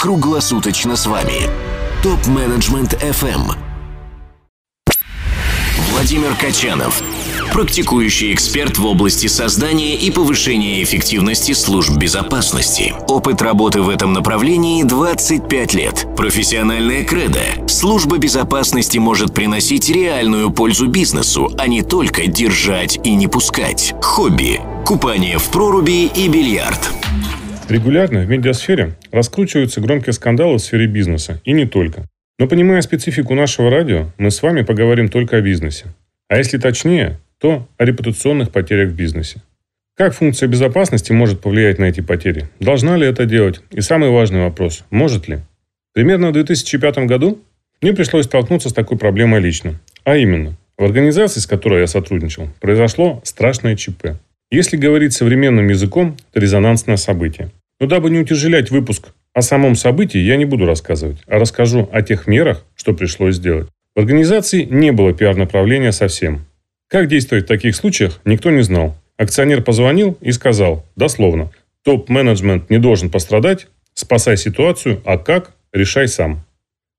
круглосуточно с вами. Топ-менеджмент FM. Владимир Качанов. Практикующий эксперт в области создания и повышения эффективности служб безопасности. Опыт работы в этом направлении 25 лет. Профессиональная кредо. Служба безопасности может приносить реальную пользу бизнесу, а не только держать и не пускать. Хобби. Купание в проруби и бильярд. Регулярно в медиасфере раскручиваются громкие скандалы в сфере бизнеса, и не только. Но понимая специфику нашего радио, мы с вами поговорим только о бизнесе. А если точнее, то о репутационных потерях в бизнесе. Как функция безопасности может повлиять на эти потери? Должна ли это делать? И самый важный вопрос – может ли? Примерно в 2005 году мне пришлось столкнуться с такой проблемой лично. А именно, в организации, с которой я сотрудничал, произошло страшное ЧП. Если говорить современным языком, это резонансное событие. Но дабы не утяжелять выпуск о самом событии, я не буду рассказывать, а расскажу о тех мерах, что пришлось сделать. В организации не было пиар-направления совсем. Как действовать в таких случаях, никто не знал. Акционер позвонил и сказал, дословно, топ-менеджмент не должен пострадать, спасай ситуацию, а как, решай сам.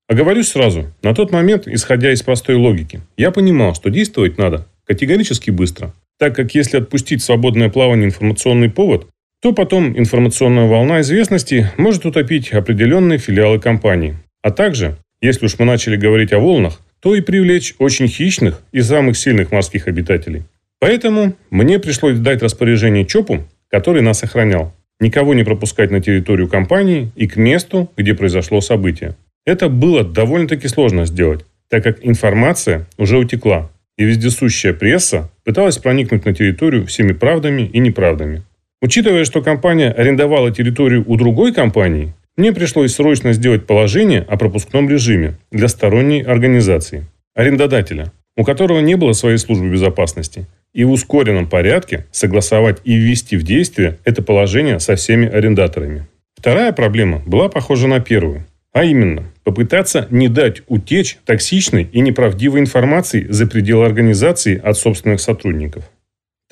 Оговорюсь сразу, на тот момент, исходя из простой логики, я понимал, что действовать надо категорически быстро, так как если отпустить свободное плавание информационный повод, то потом информационная волна известности может утопить определенные филиалы компании. А также, если уж мы начали говорить о волнах, то и привлечь очень хищных и самых сильных морских обитателей. Поэтому мне пришлось дать распоряжение ЧОПу, который нас охранял, никого не пропускать на территорию компании и к месту, где произошло событие. Это было довольно-таки сложно сделать, так как информация уже утекла, и вездесущая пресса пыталась проникнуть на территорию всеми правдами и неправдами. Учитывая, что компания арендовала территорию у другой компании, мне пришлось срочно сделать положение о пропускном режиме для сторонней организации, арендодателя, у которого не было своей службы безопасности, и в ускоренном порядке согласовать и ввести в действие это положение со всеми арендаторами. Вторая проблема была похожа на первую, а именно попытаться не дать утечь токсичной и неправдивой информации за пределы организации от собственных сотрудников.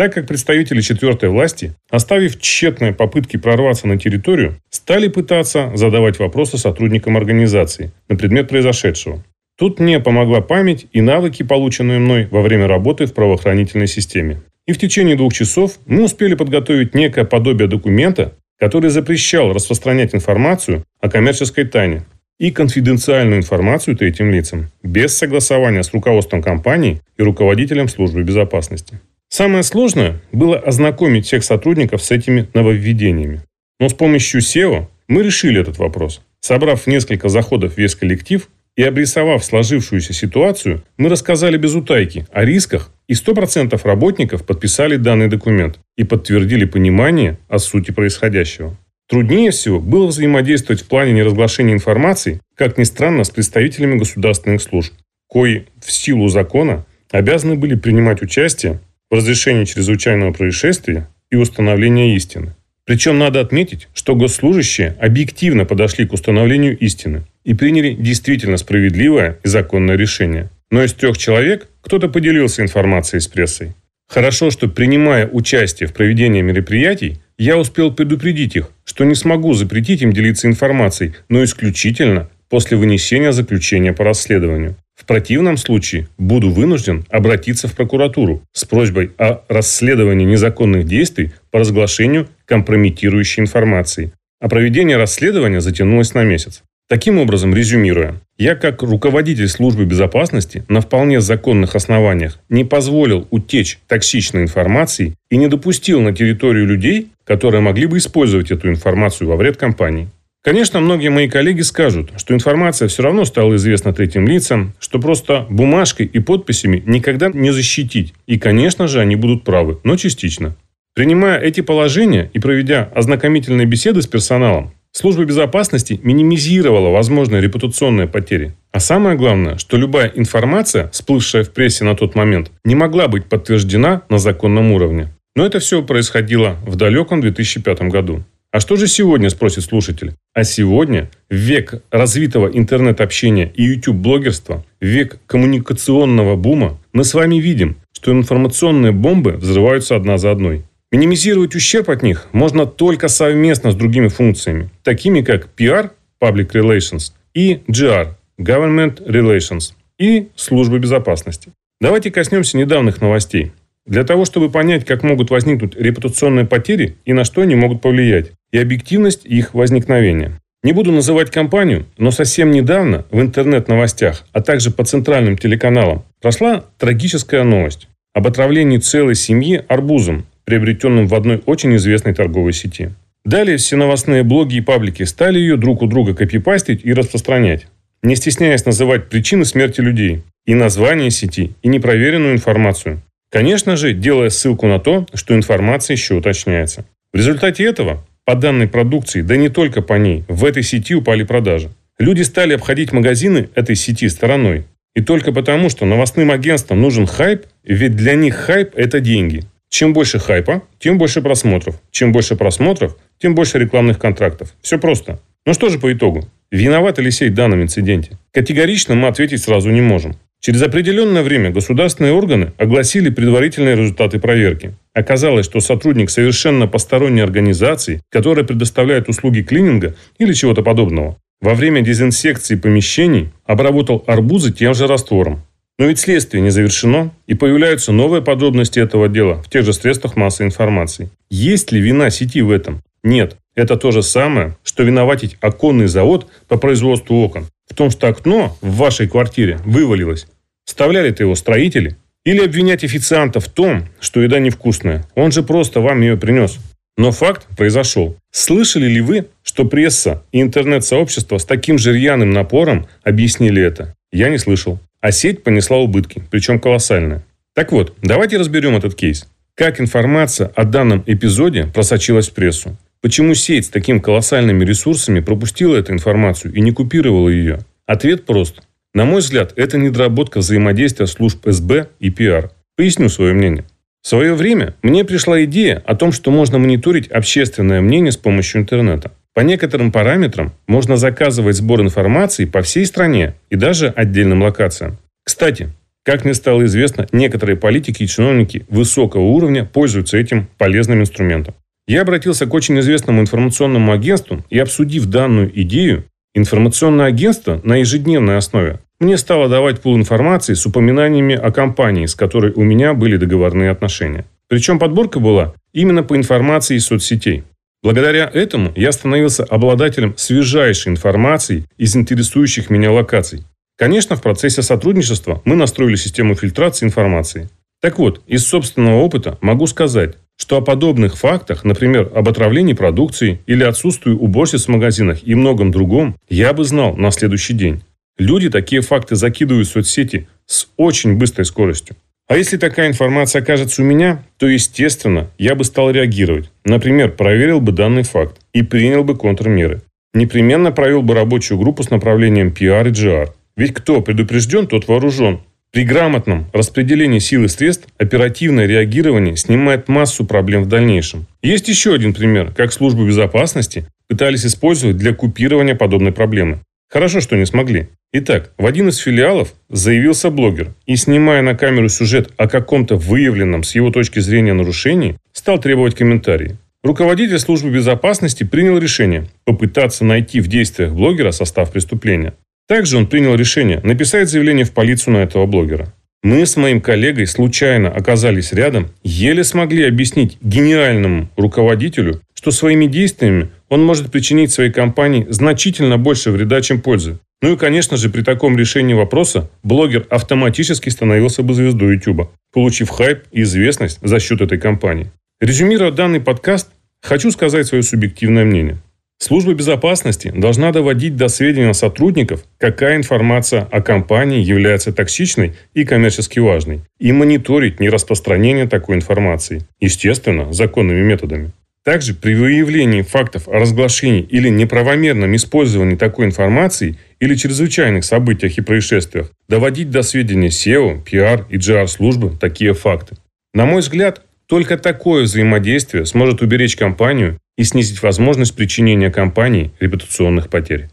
Так как представители четвертой власти, оставив тщетные попытки прорваться на территорию, стали пытаться задавать вопросы сотрудникам организации на предмет произошедшего. Тут мне помогла память и навыки, полученные мной во время работы в правоохранительной системе. И в течение двух часов мы успели подготовить некое подобие документа, который запрещал распространять информацию о коммерческой тайне и конфиденциальную информацию третьим лицам, без согласования с руководством компании и руководителем службы безопасности. Самое сложное было ознакомить всех сотрудников с этими нововведениями. Но с помощью SEO мы решили этот вопрос. Собрав несколько заходов весь коллектив и обрисовав сложившуюся ситуацию, мы рассказали без утайки о рисках, и 100% работников подписали данный документ и подтвердили понимание о сути происходящего. Труднее всего было взаимодействовать в плане неразглашения информации, как ни странно, с представителями государственных служб, кои в силу закона обязаны были принимать участие в разрешении чрезвычайного происшествия и установления истины. Причем надо отметить, что госслужащие объективно подошли к установлению истины и приняли действительно справедливое и законное решение. Но из трех человек кто-то поделился информацией с прессой. Хорошо, что принимая участие в проведении мероприятий, я успел предупредить их, что не смогу запретить им делиться информацией, но исключительно после вынесения заключения по расследованию. В противном случае буду вынужден обратиться в прокуратуру с просьбой о расследовании незаконных действий по разглашению компрометирующей информации. А проведение расследования затянулось на месяц. Таким образом, резюмируя, я как руководитель службы безопасности на вполне законных основаниях не позволил утечь токсичной информации и не допустил на территорию людей, которые могли бы использовать эту информацию во вред компании. Конечно, многие мои коллеги скажут, что информация все равно стала известна третьим лицам, что просто бумажкой и подписями никогда не защитить. И, конечно же, они будут правы, но частично. Принимая эти положения и проведя ознакомительные беседы с персоналом, служба безопасности минимизировала возможные репутационные потери. А самое главное, что любая информация, всплывшая в прессе на тот момент, не могла быть подтверждена на законном уровне. Но это все происходило в далеком 2005 году. А что же сегодня, спросит слушатель? А сегодня, век развитого интернет-общения и YouTube-блогерства, век коммуникационного бума, мы с вами видим, что информационные бомбы взрываются одна за одной. Минимизировать ущерб от них можно только совместно с другими функциями, такими как пиар Public Relations, и GR – Government Relations, и службы безопасности. Давайте коснемся недавних новостей. Для того, чтобы понять, как могут возникнуть репутационные потери и на что они могут повлиять, и объективность их возникновения. Не буду называть компанию, но совсем недавно в интернет-новостях, а также по центральным телеканалам прошла трагическая новость об отравлении целой семьи арбузом, приобретенным в одной очень известной торговой сети. Далее все новостные блоги и паблики стали ее друг у друга копипастить и распространять, не стесняясь называть причины смерти людей, и название сети, и непроверенную информацию. Конечно же, делая ссылку на то, что информация еще уточняется. В результате этого по данной продукции, да не только по ней, в этой сети упали продажи. Люди стали обходить магазины этой сети стороной. И только потому, что новостным агентствам нужен хайп, ведь для них хайп – это деньги. Чем больше хайпа, тем больше просмотров. Чем больше просмотров, тем больше рекламных контрактов. Все просто. Но что же по итогу? Виноваты ли сеть в данном инциденте? Категорично мы ответить сразу не можем. Через определенное время государственные органы огласили предварительные результаты проверки. Оказалось, что сотрудник совершенно посторонней организации, которая предоставляет услуги клининга или чего-то подобного, во время дезинсекции помещений обработал арбузы тем же раствором. Но ведь следствие не завершено, и появляются новые подробности этого дела в тех же средствах массовой информации. Есть ли вина сети в этом? Нет. Это то же самое, что виноватить оконный завод по производству окон. Том, что окно в вашей квартире вывалилось. Вставляли-то его строители. Или обвинять официанта в том, что еда невкусная. Он же просто вам ее принес. Но факт произошел. Слышали ли вы, что пресса и интернет-сообщество с таким же рьяным напором объяснили это? Я не слышал. А сеть понесла убытки, причем колоссальные. Так вот, давайте разберем этот кейс. Как информация о данном эпизоде просочилась в прессу? Почему сеть с такими колоссальными ресурсами пропустила эту информацию и не купировала ее? Ответ прост. На мой взгляд, это недоработка взаимодействия служб СБ и пиар. Поясню свое мнение. В свое время мне пришла идея о том, что можно мониторить общественное мнение с помощью интернета. По некоторым параметрам можно заказывать сбор информации по всей стране и даже отдельным локациям. Кстати, как мне стало известно, некоторые политики и чиновники высокого уровня пользуются этим полезным инструментом. Я обратился к очень известному информационному агентству и, обсудив данную идею, информационное агентство на ежедневной основе мне стало давать пул информации с упоминаниями о компании, с которой у меня были договорные отношения. Причем подборка была именно по информации из соцсетей. Благодаря этому я становился обладателем свежайшей информации из интересующих меня локаций. Конечно, в процессе сотрудничества мы настроили систему фильтрации информации. Так вот, из собственного опыта могу сказать, что о подобных фактах, например, об отравлении продукции или отсутствии уборщиц в магазинах и многом другом, я бы знал на следующий день. Люди такие факты закидывают в соцсети с очень быстрой скоростью. А если такая информация окажется у меня, то, естественно, я бы стал реагировать. Например, проверил бы данный факт и принял бы контрмеры. Непременно провел бы рабочую группу с направлением PR и GR. Ведь кто предупрежден, тот вооружен. При грамотном распределении сил и средств оперативное реагирование снимает массу проблем в дальнейшем. Есть еще один пример, как службы безопасности пытались использовать для купирования подобной проблемы. Хорошо, что не смогли. Итак, в один из филиалов заявился блогер и, снимая на камеру сюжет о каком-то выявленном с его точки зрения нарушении, стал требовать комментарии. Руководитель службы безопасности принял решение попытаться найти в действиях блогера состав преступления. Также он принял решение написать заявление в полицию на этого блогера. Мы с моим коллегой случайно оказались рядом, еле смогли объяснить гениальному руководителю, что своими действиями он может причинить своей компании значительно больше вреда, чем пользы. Ну и, конечно же, при таком решении вопроса блогер автоматически становился бы звездой YouTube, получив хайп и известность за счет этой компании. Резюмируя данный подкаст, хочу сказать свое субъективное мнение. Служба безопасности должна доводить до сведения сотрудников, какая информация о компании является токсичной и коммерчески важной, и мониторить нераспространение такой информации, естественно, законными методами. Также при выявлении фактов о разглашении или неправомерном использовании такой информации или чрезвычайных событиях и происшествиях доводить до сведения SEO, PR и GR-службы такие факты. На мой взгляд, только такое взаимодействие сможет уберечь компанию и снизить возможность причинения компании репутационных потерь.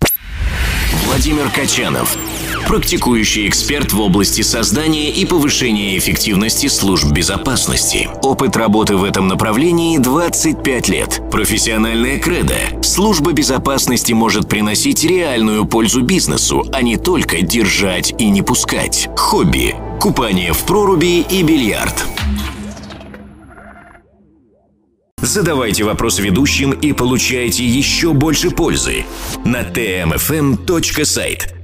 Владимир Качанов. Практикующий эксперт в области создания и повышения эффективности служб безопасности. Опыт работы в этом направлении 25 лет. Профессиональная кредо. Служба безопасности может приносить реальную пользу бизнесу, а не только держать и не пускать. Хобби. Купание в проруби и бильярд. Задавайте вопрос ведущим и получайте еще больше пользы на tmfm.site.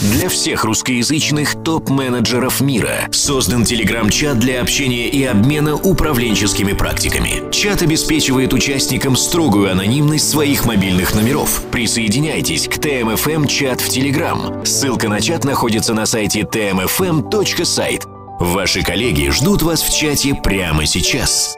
Для всех русскоязычных топ-менеджеров мира создан телеграм-чат для общения и обмена управленческими практиками. Чат обеспечивает участникам строгую анонимность своих мобильных номеров. Присоединяйтесь к ТМФМ чат в Телеграм. Ссылка на чат находится на сайте tmfm.site. Ваши коллеги ждут вас в чате прямо сейчас.